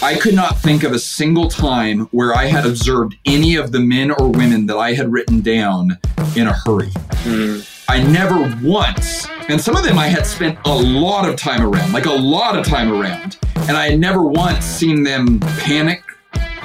I could not think of a single time where I had observed any of the men or women that I had written down in a hurry. Mm. I never once, and some of them I had spent a lot of time around, like a lot of time around, and I had never once seen them panic,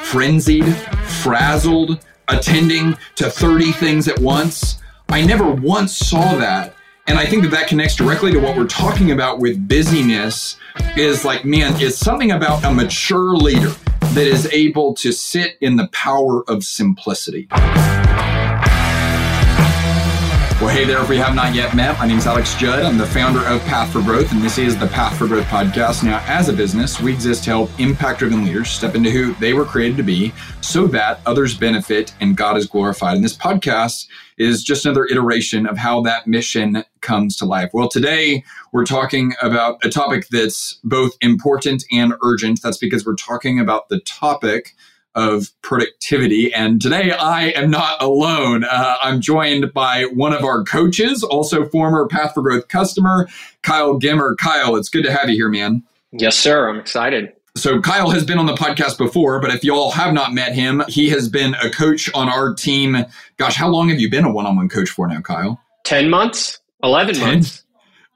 frenzied, frazzled, attending to 30 things at once. I never once saw that. And I think that that connects directly to what we're talking about with busyness is like, man, it's something about a mature leader that is able to sit in the power of simplicity. Well, hey there, if we have not yet met, my name is Alex Judd. I'm the founder of Path for Growth, and this is the Path for Growth podcast. Now, as a business, we exist to help impact driven leaders step into who they were created to be so that others benefit and God is glorified. And this podcast is just another iteration of how that mission comes to life. Well, today we're talking about a topic that's both important and urgent. That's because we're talking about the topic of productivity. And today I am not alone. Uh, I'm joined by one of our coaches, also former Path for Growth customer, Kyle Guemmer. Kyle, it's good to have you here, man. Yes, sir. I'm excited. So Kyle has been on the podcast before, but if y'all have not met him, he has been a coach on our team. Gosh, how long have you been a one-on-one coach for now, Kyle? 10 months, 11 10? months.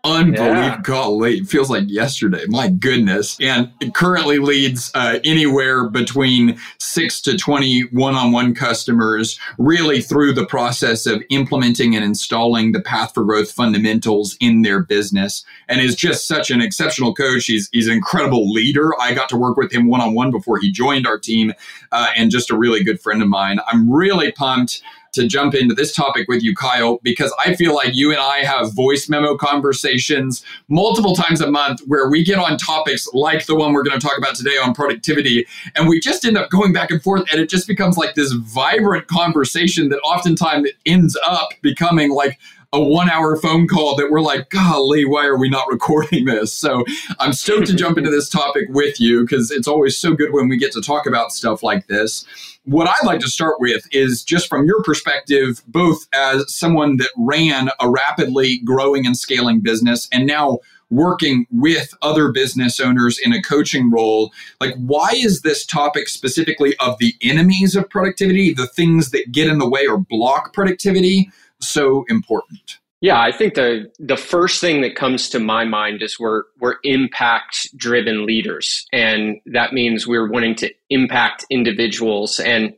Unbelievable. Yeah. It feels like yesterday. My goodness. And it currently leads uh, anywhere between six to 20 one on one customers, really through the process of implementing and installing the Path for Growth fundamentals in their business. And is just such an exceptional coach. He's, he's an incredible leader. I got to work with him one on one before he joined our team, uh, and just a really good friend of mine. I'm really pumped to jump into this topic with you, Kyle, because I feel like you and I have voice memo conversations multiple times a month where we get on topics like the one we're going to talk about today on productivity. And we just end up going back and forth, and it just becomes like this vibrant conversation that oftentimes ends up becoming like a one hour phone call that we're like, golly, why are we not recording this? So I'm stoked to jump into this topic with you because it's always so good when we get to talk about stuff like this what I'd like to start with is just from your perspective, both as someone that ran a rapidly growing and scaling business and now working with other business owners in a coaching role, like why is this topic specifically of the enemies of productivity, the things that get in the way or block productivity, so important? Yeah, I think the the first thing that comes to my mind is we're we're impact driven leaders, and that means we're wanting to impact individuals. And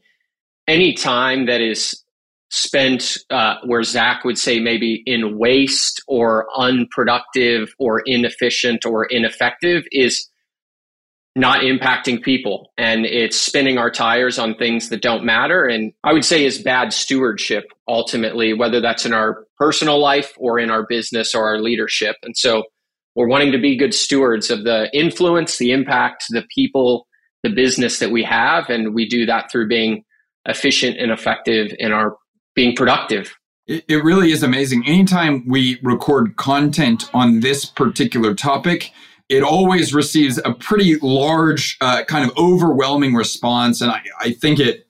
any time that is spent uh, where Zach would say maybe in waste or unproductive or inefficient or ineffective is not impacting people and it's spinning our tires on things that don't matter. And i would say is bad stewardship ultimately whether that's in our personal life or in our business or our leadership. And so we're wanting to be good stewards of the influence the impact the people the business that we have and we do that through being efficient and effective in our being productive. It really is amazing. Anytime we record content on this particular topic it always receives a pretty large, uh, kind of overwhelming response. And I, I think it,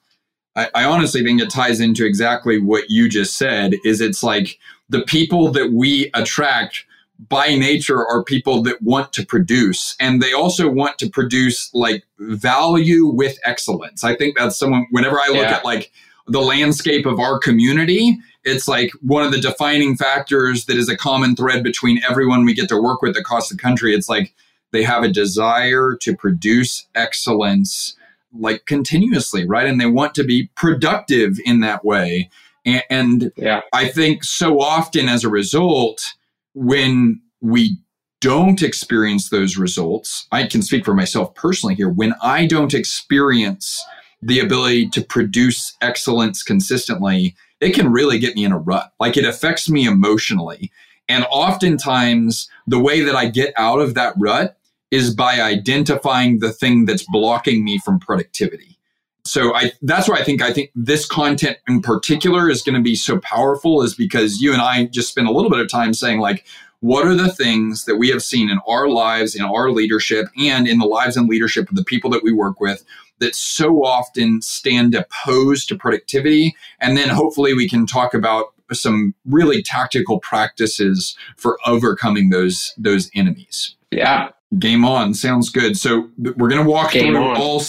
I, I honestly think it ties into exactly what you just said is it's like the people that we attract by nature are people that want to produce and they also want to produce like value with excellence. I think that's someone, whenever I look yeah. at like the landscape of our community, it's like one of the defining factors that is a common thread between everyone we get to work with across the country. It's like they have a desire to produce excellence like continuously, right? And they want to be productive in that way. And, and yeah. I think so often as a result, when we don't experience those results, I can speak for myself personally here. When I don't experience the ability to produce excellence consistently, it can really get me in a rut. Like it affects me emotionally. And oftentimes, the way that I get out of that rut is by identifying the thing that's blocking me from productivity. So I that's why I think I think this content in particular is going to be so powerful is because you and I just spent a little bit of time saying like what are the things that we have seen in our lives in our leadership and in the lives and leadership of the people that we work with that so often stand opposed to productivity. And then hopefully we can talk about some really tactical practices for overcoming those those enemies. Yeah. Game on. Sounds good. So we're going to walk Game through on. all.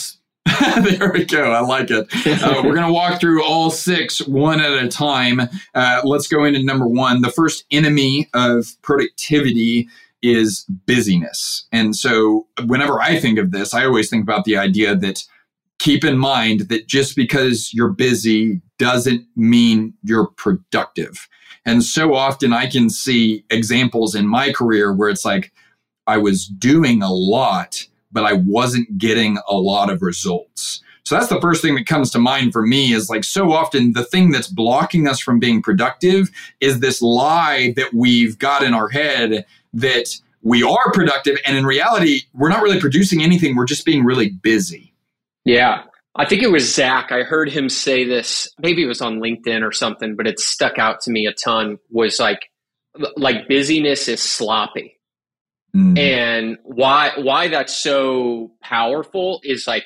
there we go. I like it. Uh, we're going to walk through all six one at a time. Uh, let's go into number one. The first enemy of productivity is busyness. And so whenever I think of this, I always think about the idea that keep in mind that just because you're busy doesn't mean you're productive. And so often I can see examples in my career where it's like I was doing a lot, but I wasn't getting a lot of results. So that's the first thing that comes to mind for me is like so often the thing that's blocking us from being productive is this lie that we've got in our head that we are productive. And in reality, we're not really producing anything. We're just being really busy. Yeah. I think it was Zach. I heard him say this. Maybe it was on LinkedIn or something, but it stuck out to me a ton. Was like, like busyness is sloppy, mm. and why why that's so powerful is like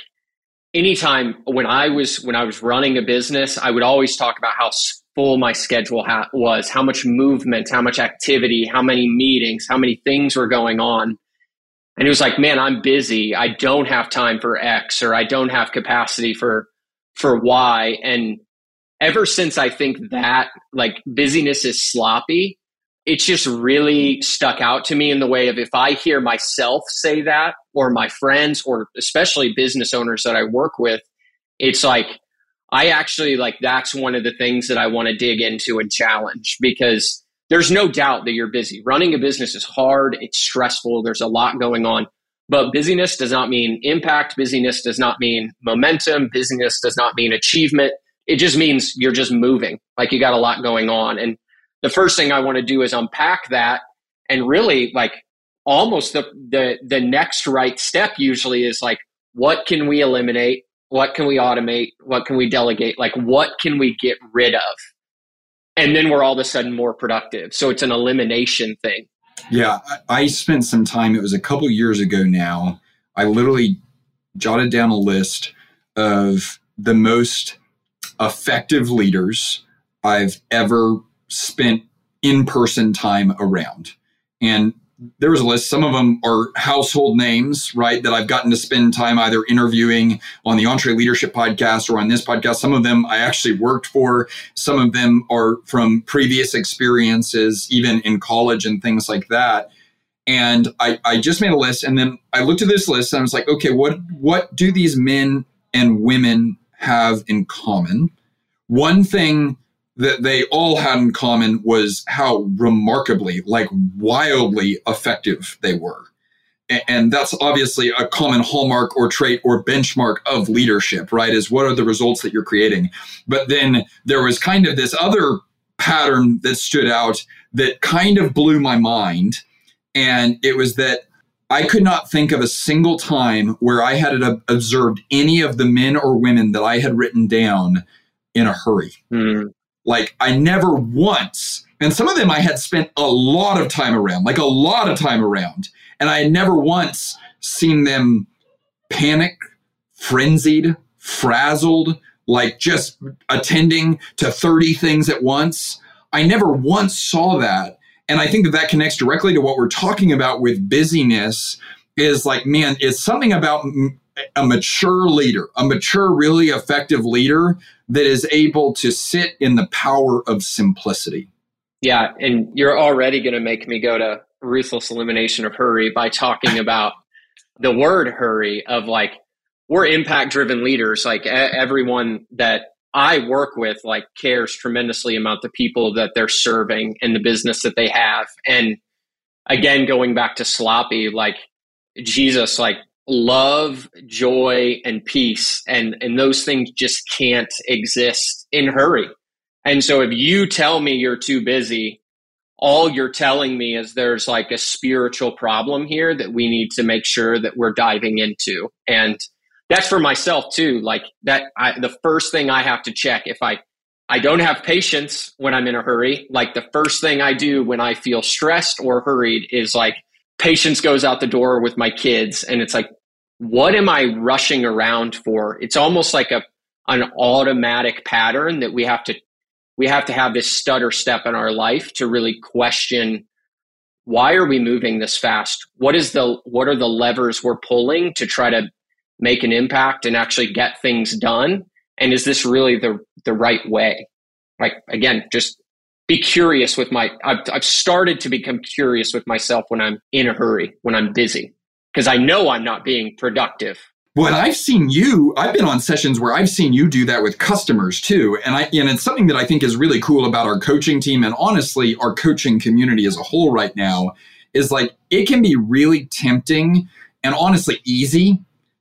anytime when I was when I was running a business, I would always talk about how full my schedule ha- was, how much movement, how much activity, how many meetings, how many things were going on. And he was like, man, I'm busy. I don't have time for X or I don't have capacity for, for Y. And ever since I think that like busyness is sloppy, it's just really stuck out to me in the way of if I hear myself say that or my friends or especially business owners that I work with, it's like, I actually like that's one of the things that I want to dig into and challenge because there's no doubt that you're busy. Running a business is hard, it's stressful, there's a lot going on. But busyness does not mean impact, busyness does not mean momentum, busyness does not mean achievement. It just means you're just moving, like you got a lot going on. And the first thing I want to do is unpack that and really like almost the the the next right step usually is like what can we eliminate? What can we automate? What can we delegate? Like what can we get rid of? And then we're all of a sudden more productive. So it's an elimination thing. Yeah, I spent some time, it was a couple years ago now. I literally jotted down a list of the most effective leaders I've ever spent in person time around. And there was a list. Some of them are household names, right? That I've gotten to spend time either interviewing on the EntreLeadership podcast or on this podcast. Some of them I actually worked for. Some of them are from previous experiences, even in college and things like that. And I, I just made a list and then I looked at this list and I was like, okay, what what do these men and women have in common? One thing that they all had in common was how remarkably, like wildly effective they were. And that's obviously a common hallmark or trait or benchmark of leadership, right? Is what are the results that you're creating? But then there was kind of this other pattern that stood out that kind of blew my mind. And it was that I could not think of a single time where I had observed any of the men or women that I had written down in a hurry. Mm. Like I never once, and some of them I had spent a lot of time around, like a lot of time around, and I had never once seen them panic, frenzied, frazzled, like just attending to 30 things at once. I never once saw that. And I think that that connects directly to what we're talking about with busyness is like, man, it's something about a mature leader, a mature, really effective leader that is able to sit in the power of simplicity. Yeah, and you're already going to make me go to ruthless elimination of hurry by talking about the word hurry of like we're impact driven leaders like everyone that I work with like cares tremendously about the people that they're serving and the business that they have and again going back to sloppy like Jesus like love, joy, and peace. And, and those things just can't exist in hurry. And so if you tell me you're too busy, all you're telling me is there's like a spiritual problem here that we need to make sure that we're diving into. And that's for myself too. Like that, I, the first thing I have to check if I, I don't have patience when I'm in a hurry. Like the first thing I do when I feel stressed or hurried is like, patience goes out the door with my kids and it's like what am i rushing around for it's almost like a an automatic pattern that we have to we have to have this stutter step in our life to really question why are we moving this fast? What is the what are the levers we're pulling to try to make an impact and actually get things done? And is this really the the right way? Like again, just be curious with my I've, I've started to become curious with myself when I'm in a hurry, when I'm busy, because I know I'm not being productive. Well, I've seen you, I've been on sessions where I've seen you do that with customers too. And I and it's something that I think is really cool about our coaching team and honestly our coaching community as a whole right now is like it can be really tempting and honestly easy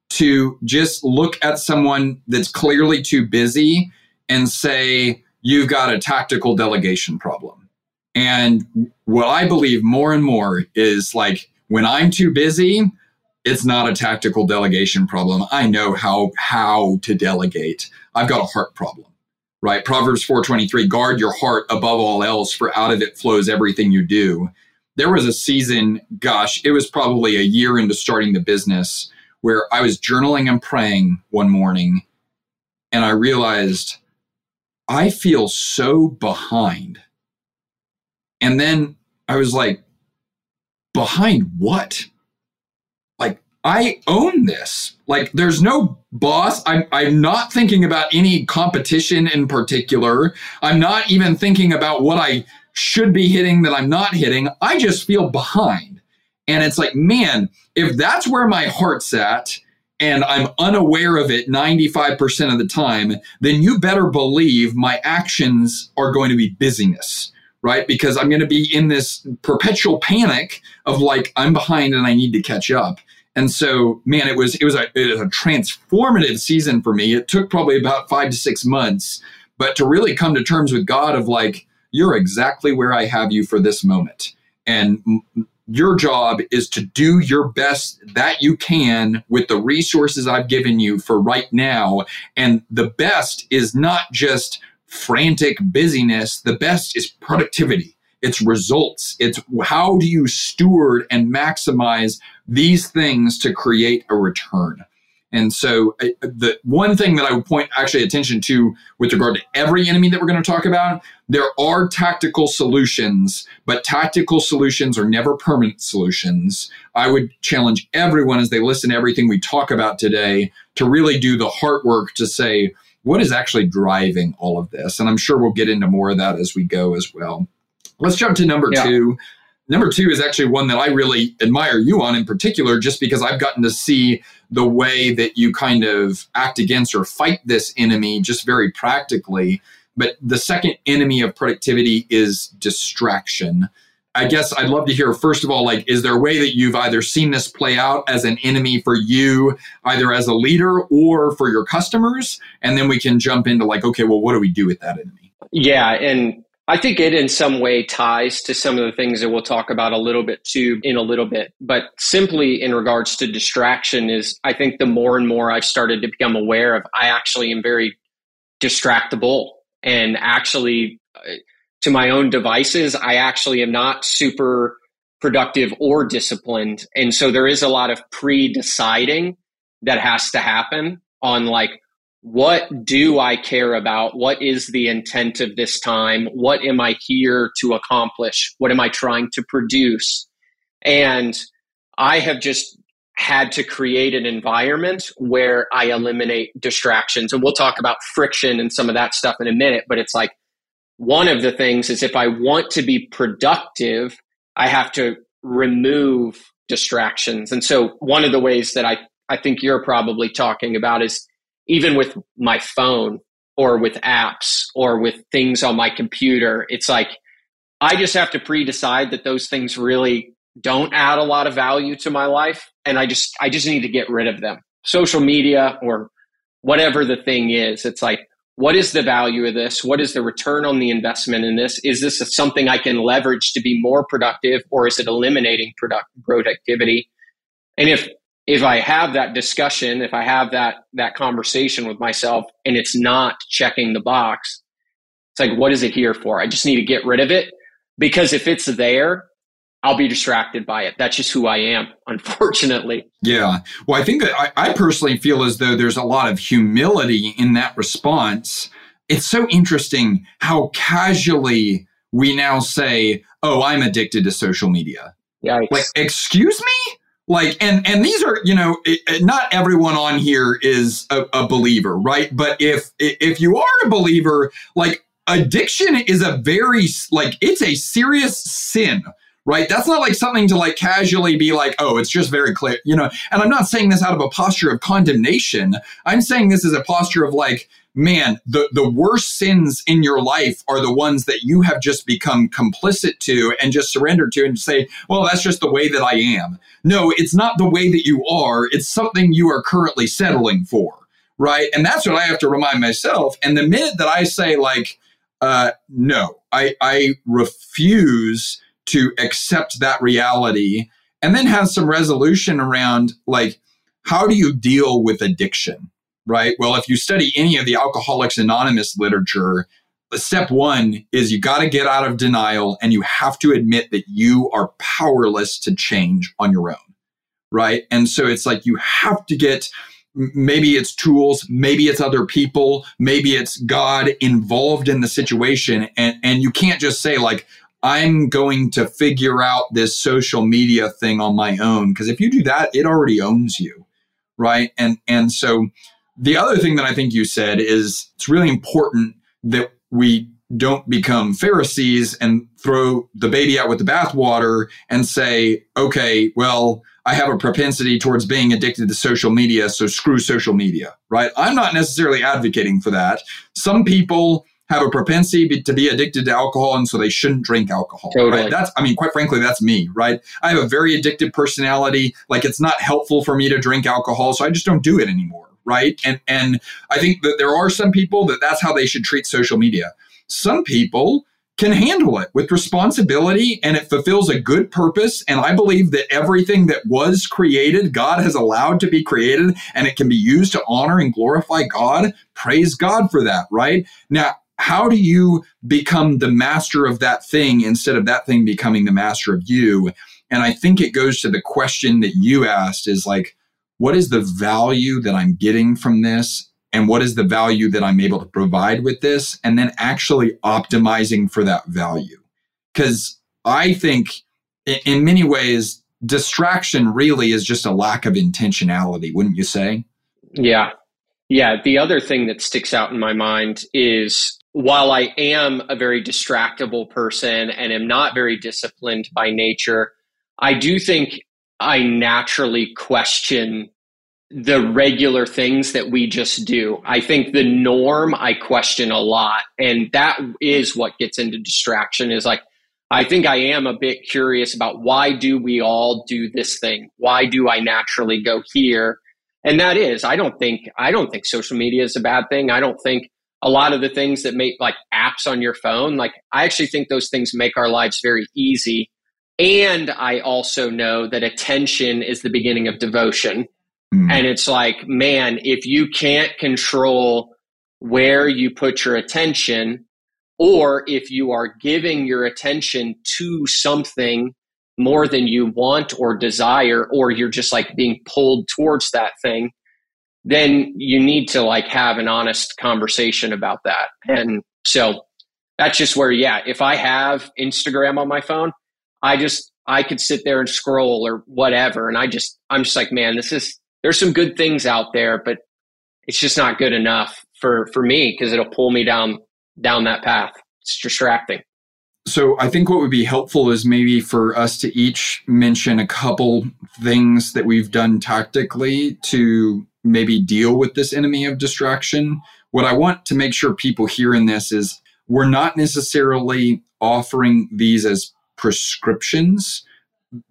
to just look at someone that's clearly too busy and say, you've got a tactical delegation problem. And what I believe more and more is like when I'm too busy, it's not a tactical delegation problem. I know how how to delegate. I've got a heart problem. Right? Proverbs 4:23, guard your heart above all else for out of it flows everything you do. There was a season, gosh, it was probably a year into starting the business where I was journaling and praying one morning and I realized I feel so behind. And then I was like, behind what? Like, I own this. Like, there's no boss. I'm, I'm not thinking about any competition in particular. I'm not even thinking about what I should be hitting that I'm not hitting. I just feel behind. And it's like, man, if that's where my heart's at, and I'm unaware of it 95% of the time, then you better believe my actions are going to be busyness, right? Because I'm going to be in this perpetual panic of like, I'm behind and I need to catch up. And so, man, it was it was a, it was a transformative season for me. It took probably about five to six months, but to really come to terms with God of like, you're exactly where I have you for this moment. And your job is to do your best that you can with the resources I've given you for right now. And the best is not just frantic busyness, the best is productivity. It's results. It's how do you steward and maximize these things to create a return? And so, uh, the one thing that I would point actually attention to with regard to every enemy that we're going to talk about, there are tactical solutions, but tactical solutions are never permanent solutions. I would challenge everyone as they listen to everything we talk about today to really do the heart work to say, what is actually driving all of this? And I'm sure we'll get into more of that as we go as well. Let's jump to number yeah. two. Number two is actually one that I really admire you on in particular, just because I've gotten to see the way that you kind of act against or fight this enemy just very practically. But the second enemy of productivity is distraction. I guess I'd love to hear, first of all, like, is there a way that you've either seen this play out as an enemy for you, either as a leader or for your customers? And then we can jump into, like, okay, well, what do we do with that enemy? Yeah. And I think it in some way ties to some of the things that we'll talk about a little bit too in a little bit. But simply in regards to distraction is I think the more and more I've started to become aware of, I actually am very distractible and actually uh, to my own devices, I actually am not super productive or disciplined. And so there is a lot of pre deciding that has to happen on like, what do I care about? What is the intent of this time? What am I here to accomplish? What am I trying to produce? And I have just had to create an environment where I eliminate distractions. And we'll talk about friction and some of that stuff in a minute, but it's like one of the things is if I want to be productive, I have to remove distractions. And so one of the ways that I, I think you're probably talking about is even with my phone or with apps or with things on my computer, it's like I just have to pre decide that those things really don't add a lot of value to my life. And I just, I just need to get rid of them. Social media or whatever the thing is, it's like, what is the value of this? What is the return on the investment in this? Is this something I can leverage to be more productive or is it eliminating product productivity? And if if I have that discussion, if I have that that conversation with myself and it's not checking the box, it's like what is it here for? I just need to get rid of it because if it's there, I'll be distracted by it. That's just who I am, unfortunately. Yeah. Well, I think that I, I personally feel as though there's a lot of humility in that response. It's so interesting how casually we now say, oh, I'm addicted to social media. Yikes. Like, excuse me? Like, and and these are, you know, not everyone on here is a, a believer, right? But if if you are a believer, like addiction is a very like it's a serious sin right that's not like something to like casually be like oh it's just very clear you know and i'm not saying this out of a posture of condemnation i'm saying this as a posture of like man, the, the worst sins in your life are the ones that you have just become complicit to and just surrendered to and say, well, that's just the way that I am. No, it's not the way that you are. It's something you are currently settling for. Right. And that's what I have to remind myself. And the minute that I say, like, uh, no, I, I refuse to accept that reality and then have some resolution around, like, how do you deal with addiction? right? Well, if you study any of the Alcoholics Anonymous literature, step one is you got to get out of denial and you have to admit that you are powerless to change on your own, right? And so it's like you have to get maybe it's tools, maybe it's other people, maybe it's God involved in the situation. And, and you can't just say, like, I'm going to figure out this social media thing on my own. Because if you do that, it already owns you. Right. And and so the other thing that I think you said is it's really important that we don't become Pharisees and throw the baby out with the bathwater and say, okay, well, I have a propensity towards being addicted to social media, so screw social media, right? I'm not necessarily advocating for that. Some people have a propensity to be addicted to alcohol and so they shouldn't drink alcohol totally. right that's i mean quite frankly that's me right i have a very addictive personality like it's not helpful for me to drink alcohol so i just don't do it anymore right? And and I think that there are some people that that's how they should treat social media. Some people can handle it with responsibility and it fulfills a good purpose. And I believe that everything that was created, God has allowed to be created and it can be used to honor and glorify God. Praise God for that, right? Now, how do you become the master of that thing instead of that thing becoming the master of you? And I think it goes to the question that you asked is like, what is the value that I'm getting from this? And what is the value that I'm able to provide with this? And then actually optimizing for that value. Because I think in many ways, distraction really is just a lack of intentionality, wouldn't you say? Yeah. Yeah. The other thing that sticks out in my mind is while I am a very distractible person and am not very disciplined by nature, I do think I naturally question the regular things that we just do. I think the norm I question a lot. And that is what gets into distraction is like, I think I am a bit curious about why do we all do this thing? Why do I naturally go here? And that is, I don't think, I don't think social media is a bad thing. I don't think a lot of the things that make like apps on your phone, like I actually think those things make our lives very easy and I also know that attention is the beginning of devotion. Mm. And it's like, man, if you can't control where you put your attention, or if you are giving your attention to something more than you want or desire, or you're just like being pulled towards that thing, then you need to like have an honest conversation about that. And so that's just where, yeah, if I have Instagram on my phone, I just I could sit there and scroll or whatever, and I just I'm just like, man, this is there's some good things out there, but it's just not good enough for for me because it'll pull me down down that path. It's distracting. So I think what would be helpful is maybe for us to each mention a couple things that we've done tactically to maybe deal with this enemy of distraction. What I want to make sure people hear in this is we're not necessarily offering these as prescriptions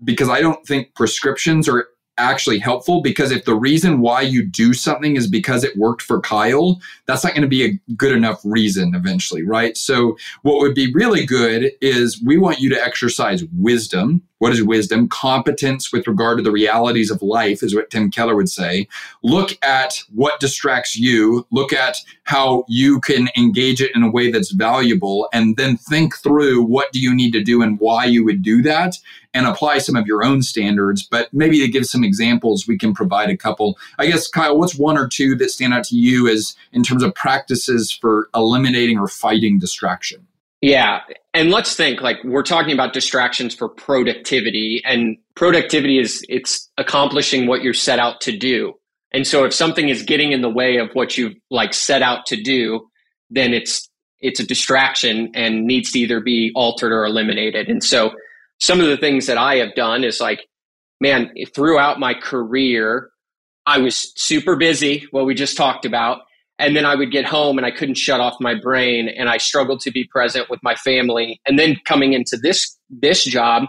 because I don't think prescriptions are actually helpful because if the reason why you do something is because it worked for Kyle, that's not going to be a good enough reason eventually, right? So, what would be really good is we want you to exercise wisdom. What is wisdom? Competence with regard to the realities of life, is what Tim Keller would say. Look at what distracts you, look at how you can engage it in a way that's valuable, and then think through what do you need to do and why you would do that and apply some of your own standards. But maybe to give some examples, we can provide a couple. I guess, Kyle, what's one or two that stand out to you as in terms of practices for eliminating or fighting distraction? Yeah. And let's think like we're talking about distractions for productivity and productivity is it's accomplishing what you're set out to do. And so if something is getting in the way of what you've like set out to do, then it's it's a distraction and needs to either be altered or eliminated. And so some of the things that I have done is like, man, throughout my career, I was super busy, what we just talked about. And then I would get home and I couldn't shut off my brain and I struggled to be present with my family. And then coming into this this job,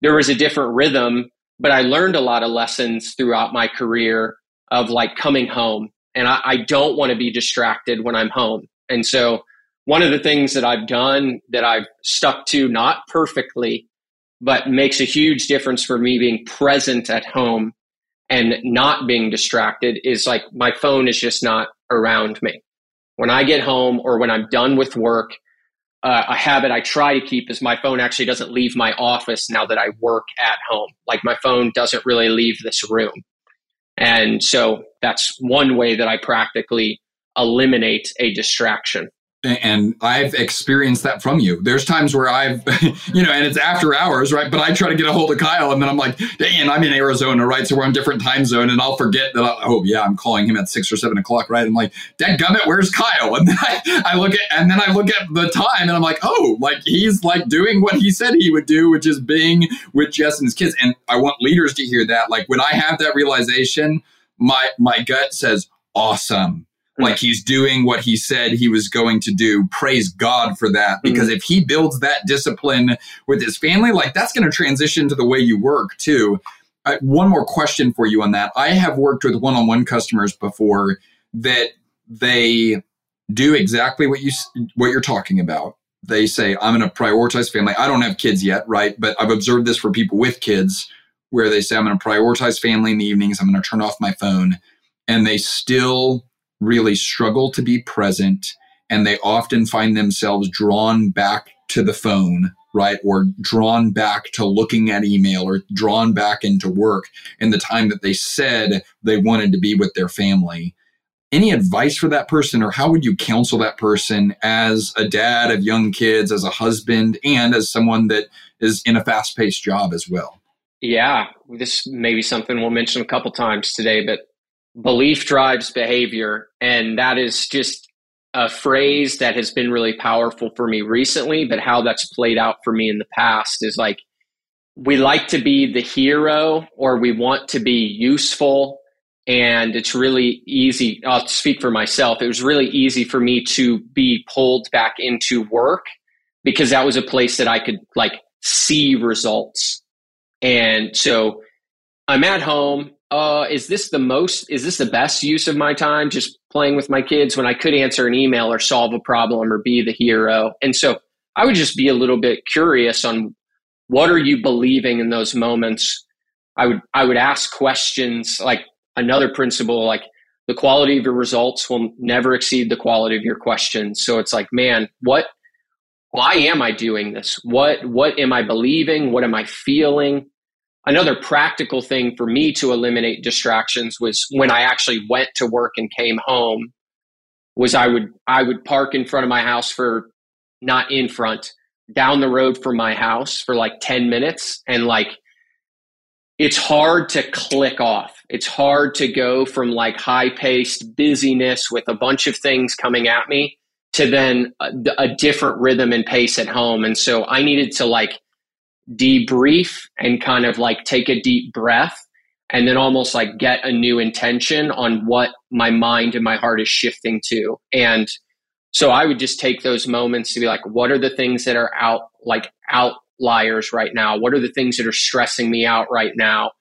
there was a different rhythm, but I learned a lot of lessons throughout my career of like coming home. And I, I don't want to be distracted when I'm home. And so one of the things that I've done that I've stuck to, not perfectly, but makes a huge difference for me being present at home and not being distracted is like my phone is just not around me. When I get home or when I'm done with work, uh, a habit I try to keep is my phone actually doesn't leave my office now that I work at home. Like my phone doesn't really leave this room. And so that's one way that I practically eliminate a distraction and I've experienced that from you. There's times where I've, you know, and it's after hours, right? But I try to get a hold of Kyle, and then I'm like, dang, I'm in Arizona, right? So we're on different time zone, and I'll forget that. i oh yeah, I'm calling him at six or seven o'clock, right? I'm like, Dad, gummit, where's Kyle? And then I, I look at, and then I look at the time, and I'm like, oh, like he's like doing what he said he would do, which is being with Jess and his kids. And I want leaders to hear that. Like when I have that realization, my my gut says, awesome like he's doing what he said he was going to do. Praise God for that. Because mm-hmm. if he builds that discipline with his family, like that's going to transition to the way you work too. Uh, one more question for you on that. I have worked with one on one customers before that they do exactly what you what you're talking about. They say, I'm going to prioritize family. I don't have kids yet, right? But I've observed this for people with kids where they say, I'm going to prioritize family in the evenings. I'm going to turn off my phone. And they still really struggle to be present and they often find themselves drawn back to the phone right or drawn back to looking at email or drawn back into work in the time that they said they wanted to be with their family. Any advice for that person or how would you counsel that person as a dad of young kids as a husband and as someone that is in a fast-paced job as well? Yeah this may be something we'll mention a couple times today but belief drives behavior. And that is just a phrase that has been really powerful for me recently, but how that's played out for me in the past is like we like to be the hero or we want to be useful. And it's really easy. I'll speak for myself. It was really easy for me to be pulled back into work because that was a place that I could like see results. And so I'm at home uh, is this the most, is this the best use of my time just playing with my kids when I could answer an email or solve a problem or be the hero? And so I would just be a little bit curious on what are you believing in those moments? I would, I would ask questions like another principle, like the quality of your results will never exceed the quality of your questions. So it's like, man, what, why am I doing this? What, what am I believing? What am I feeling? Another practical thing for me to eliminate distractions was when I actually went to work and came home was I would I would park in front of my house for not in front down the road from my house for like 10 minutes and like it's hard to click off. It's hard to go from like high paced busyness with a bunch of things coming at me to then a, a different rhythm and pace at home. And so I needed to like debrief and kind of like take a deep breath and then almost like get a new intention on what my mind and my heart is shifting to. And so I would just take those moments to be like, what are the things that are out, like outliers right now? What are the things that are stressing me out right now?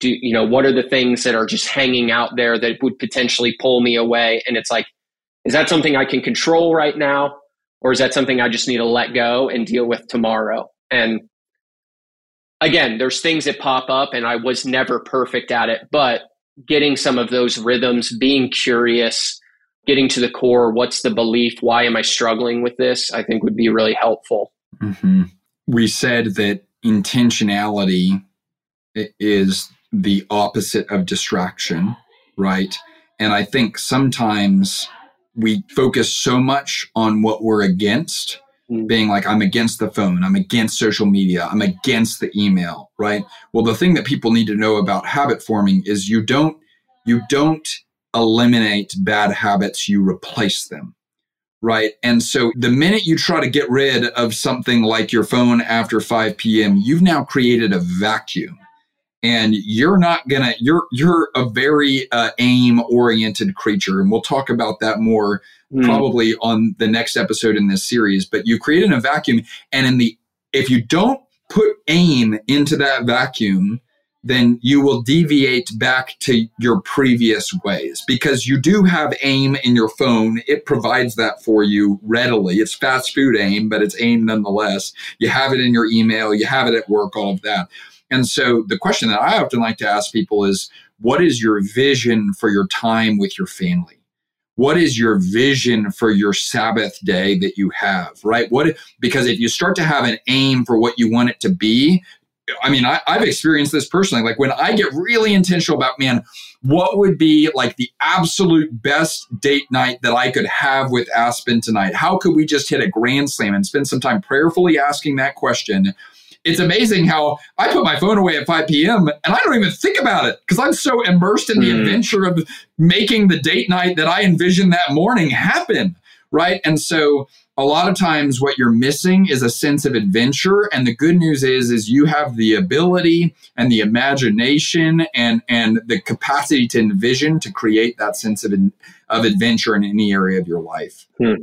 Do, you know, what are the things that are just hanging out there that would potentially pull me away? And it's like, is that something I can control right now? Or is that something I just need to let go and deal with tomorrow? And again, there's things that pop up, and I was never perfect at it, but getting some of those rhythms, being curious, getting to the core, what's the belief? Why am I struggling with this? I think would be really helpful. Mm-hmm. We said that intentionality is the opposite of distraction, right? And I think sometimes we focus so much on what we're against mm. being like, I'm against the phone, I'm against social media, I'm against the email, right? Well, the thing that people need to know about habit forming is you don't you don't eliminate bad habits, you replace them. Right. And so the minute you try to get rid of something like your phone after 5 p.m., you've now created a vacuum and you're not gonna you're you're a very uh, aim oriented creature and we'll talk about that more mm. probably on the next episode in this series but you create in a vacuum and in the if you don't put aim into that vacuum then you will deviate back to your previous ways because you do have aim in your phone. It provides that for you readily. It's fast food aim, but it's aim nonetheless. You have it in your email, you have it at work, all of that. And so the question that I often like to ask people is what is your vision for your time with your family? What is your vision for your Sabbath day that you have, right? What because if you start to have an aim for what you want it to be, I mean, I, have experienced this personally. Like when I get really intentional about, man, what would be like the absolute best date night that I could have with Aspen tonight? How could we just hit a grand slam and spend some time prayerfully asking that question? It's amazing how I put my phone away at 5 p.m. and I don't even think about it because I'm so immersed in the mm. adventure of making the date night that I envisioned that morning happen. Right. And so a lot of times what you're missing is a sense of adventure and the good news is is you have the ability and the imagination and and the capacity to envision to create that sense of of adventure in any area of your life hmm.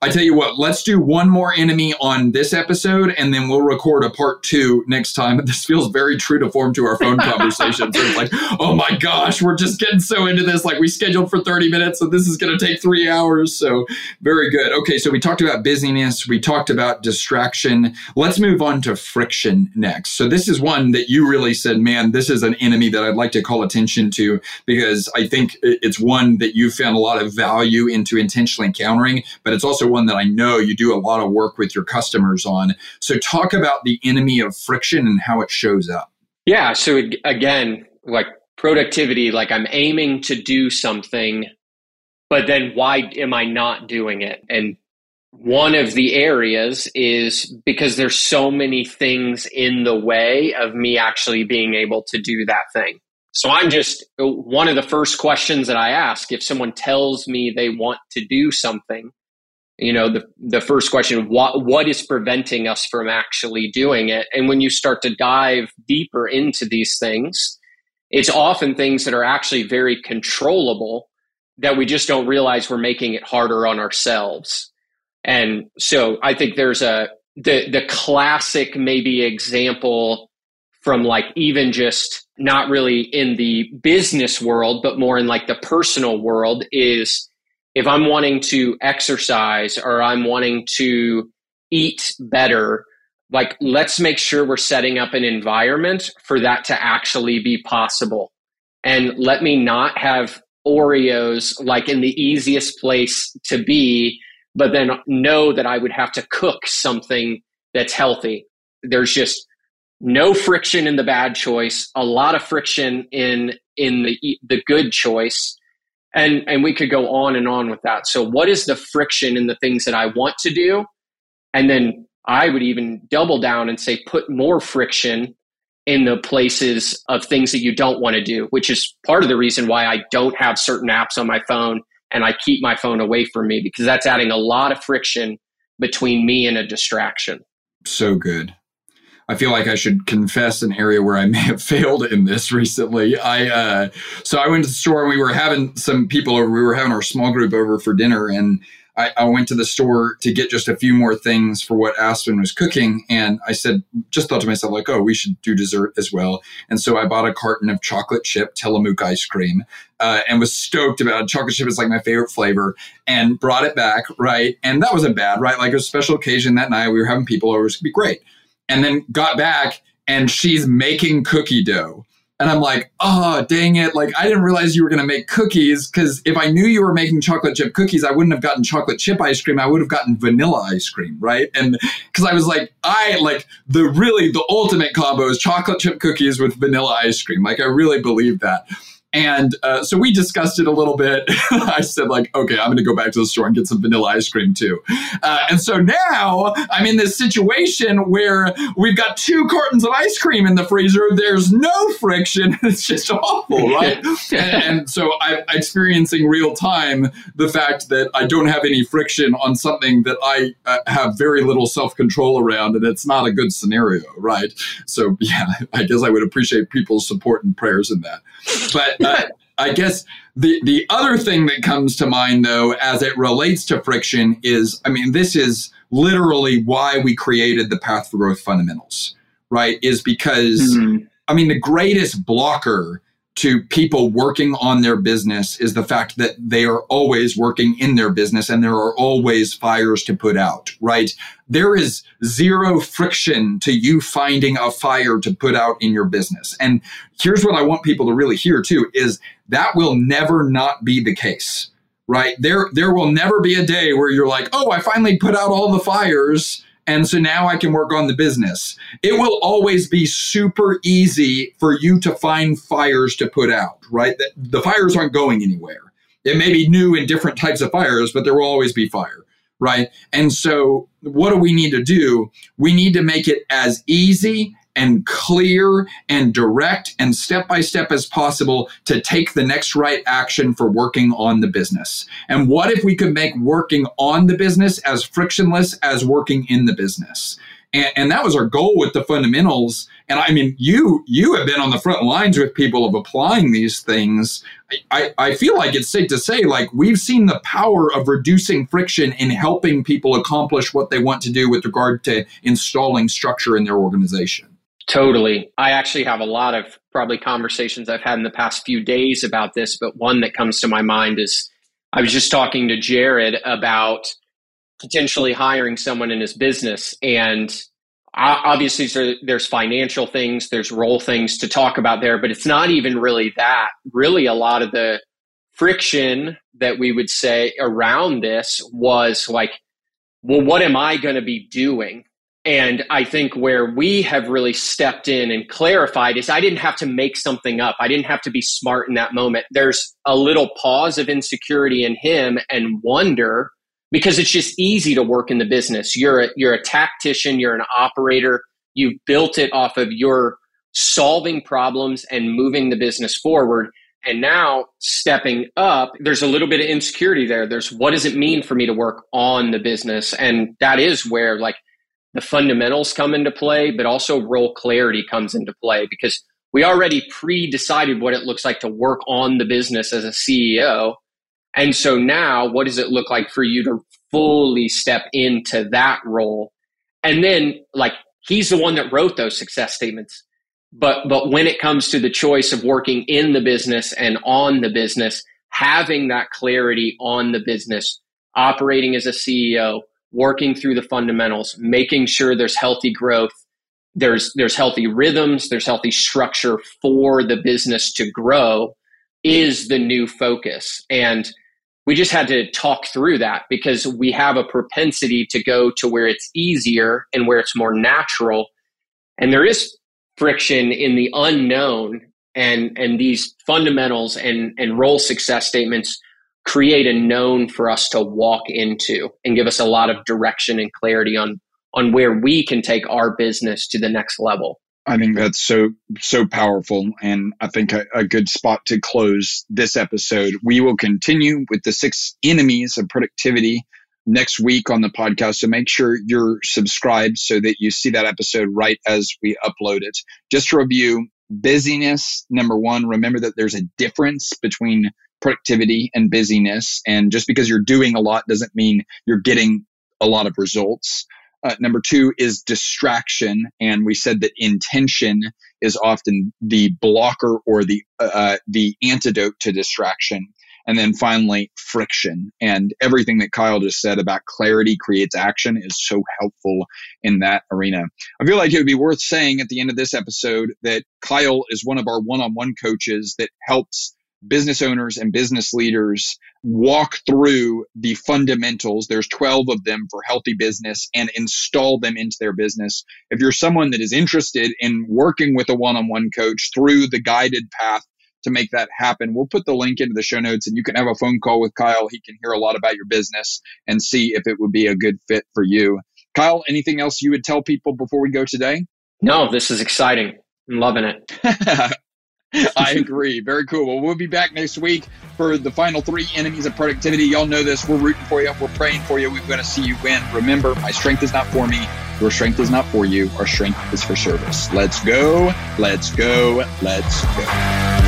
I tell you what, let's do one more enemy on this episode and then we'll record a part two next time. This feels very true to form to our phone conversations. it's like, oh my gosh, we're just getting so into this. Like we scheduled for 30 minutes, so this is going to take three hours. So very good. Okay, so we talked about busyness, we talked about distraction. Let's move on to friction next. So this is one that you really said, man, this is an enemy that I'd like to call attention to because I think it's one that you found a lot of value into intentionally encountering, but it's also also one that I know you do a lot of work with your customers on. So, talk about the enemy of friction and how it shows up. Yeah. So, again, like productivity, like I'm aiming to do something, but then why am I not doing it? And one of the areas is because there's so many things in the way of me actually being able to do that thing. So I'm just uh, one of the first questions that I ask if someone tells me they want to do something, you know the the first question what what is preventing us from actually doing it? And when you start to dive deeper into these things it's often things that are actually very controllable that we just don't realize we're making it harder on ourselves. And so i think there's a the the classic maybe example from like even just not really in the business world but more in like the personal world is if I'm wanting to exercise or I'm wanting to eat better, like let's make sure we're setting up an environment for that to actually be possible. And let me not have Oreos like in the easiest place to be, but then know that I would have to cook something that's healthy. There's just no friction in the bad choice, a lot of friction in in the the good choice and and we could go on and on with that. So what is the friction in the things that i want to do? And then i would even double down and say put more friction in the places of things that you don't want to do which is part of the reason why i don't have certain apps on my phone and i keep my phone away from me because that's adding a lot of friction between me and a distraction. So good I feel like I should confess an area where I may have failed in this recently. I uh, so I went to the store and we were having some people over. We were having our small group over for dinner, and I, I went to the store to get just a few more things for what Aspen was cooking. And I said, just thought to myself, like, oh, we should do dessert as well. And so I bought a carton of chocolate chip Tillamook ice cream uh, and was stoked about it. Chocolate chip is like my favorite flavor and brought it back, right? And that wasn't bad, right? Like a special occasion that night. We were having people over. It was going to be great and then got back and she's making cookie dough. And I'm like, oh, dang it. Like, I didn't realize you were going to make cookies because if I knew you were making chocolate chip cookies, I wouldn't have gotten chocolate chip ice cream. I would have gotten vanilla ice cream, right? And because I was like, I like the really, the ultimate combo is chocolate chip cookies with vanilla ice cream. Like, I really believe that. And uh, so we discussed it a little bit. I said, like, okay, I'm going to go back to the store and get some vanilla ice cream too. Uh, and so now I'm in this situation where we've got two cartons of ice cream in the freezer. There's no friction. It's just awful, right? and, and, so I'm experiencing real time the fact that I don't have any friction on something that I uh, have very little self control around, and it's not a good scenario, right? So yeah, I guess I would appreciate people's support and prayers in that. But uh, I guess the the other thing that comes to mind though, as it relates to friction, is I mean, this is literally why we created the Path for Growth fundamentals, right? Is because mm-hmm. I mean, the greatest blocker to people working on their business is the fact that they are always working in their business and there are always fires to put out, right? There is zero friction to you finding a fire to put out in your business. And here's what I want people to really hear too is that will never not be the case, right? There, there will never be a day where you're like, oh, I finally put out all the fires and so now I can work on the business. It will always be super easy for you to find fires to put out, right? The, the fires aren't going anywhere. It may be new and different types of fires, but there will always be fire, right? And so what do we need to do? We need to make it as easy and clear and direct and step by step as possible to take the next right action for working on the business. And what if we could make working on the business as frictionless as working in the business? And, and, that was our goal with the fundamentals. And I mean, you you have been on the front lines with people of applying these things. I, I feel like it's safe to say, like we've seen the power of reducing friction in helping people accomplish what they want to do with regard to installing structure in their organization. Totally. I actually have a lot of probably conversations I've had in the past few days about this, but one that comes to my mind is I was just talking to Jared about potentially hiring someone in his business. And obviously, there's financial things, there's role things to talk about there, but it's not even really that. Really, a lot of the friction that we would say around this was like, well, what am I going to be doing? And I think where we have really stepped in and clarified is I didn't have to make something up. I didn't have to be smart in that moment. There's a little pause of insecurity in him and wonder because it's just easy to work in the business. You're a, you're a tactician, you're an operator. You've built it off of your solving problems and moving the business forward. And now stepping up, there's a little bit of insecurity there. There's what does it mean for me to work on the business? And that is where like the fundamentals come into play, but also role clarity comes into play because we already pre decided what it looks like to work on the business as a CEO. And so now, what does it look like for you to fully step into that role? And then, like, he's the one that wrote those success statements. But, but when it comes to the choice of working in the business and on the business, having that clarity on the business, operating as a CEO, working through the fundamentals, making sure there's healthy growth, there's there's healthy rhythms, there's healthy structure for the business to grow is the new focus. And we just had to talk through that because we have a propensity to go to where it's easier and where it's more natural. And there is friction in the unknown and and these fundamentals and and role success statements create a known for us to walk into and give us a lot of direction and clarity on on where we can take our business to the next level. I think that's so so powerful, and I think a, a, good spot to close this episode. We will continue with the six enemies of productivity next week on the podcast. So make sure you're subscribed so that you see that episode right as we upload it. Just to review, busyness number one. Remember that there's a difference between productivity and busyness. And just because you're doing a lot doesn't mean you're getting a lot of results. Uh, number two is distraction. And we said that intention is often the blocker or the, uh, the antidote to distraction. And then finally, friction. And everything that Kyle just said about clarity creates action is so helpful in that arena. I feel like it would be worth saying at the end of this episode that Kyle is one of our one on one coaches that helps business owners and business leaders walk through the fundamentals. There's 12 of them for healthy business and install them into their business. If you're someone that is interested in working with a one on one coach through the guided path to make that happen. We'll put the link into the show notes and you can have a phone call with Kyle. He can hear a lot about your business and see if it would be a good fit for you. Kyle, anything else you would tell people before we go today? No, this is exciting. I'm loving it. I agree. Very cool. Well, we'll be back next week for the final three enemies of productivity. Y'all know this. We're rooting for you. We're praying for you. We're going to see you win. Remember, my strength is not for me. Your strength is not for you. Our strength is for service. Let's go. Let's go. Let's go.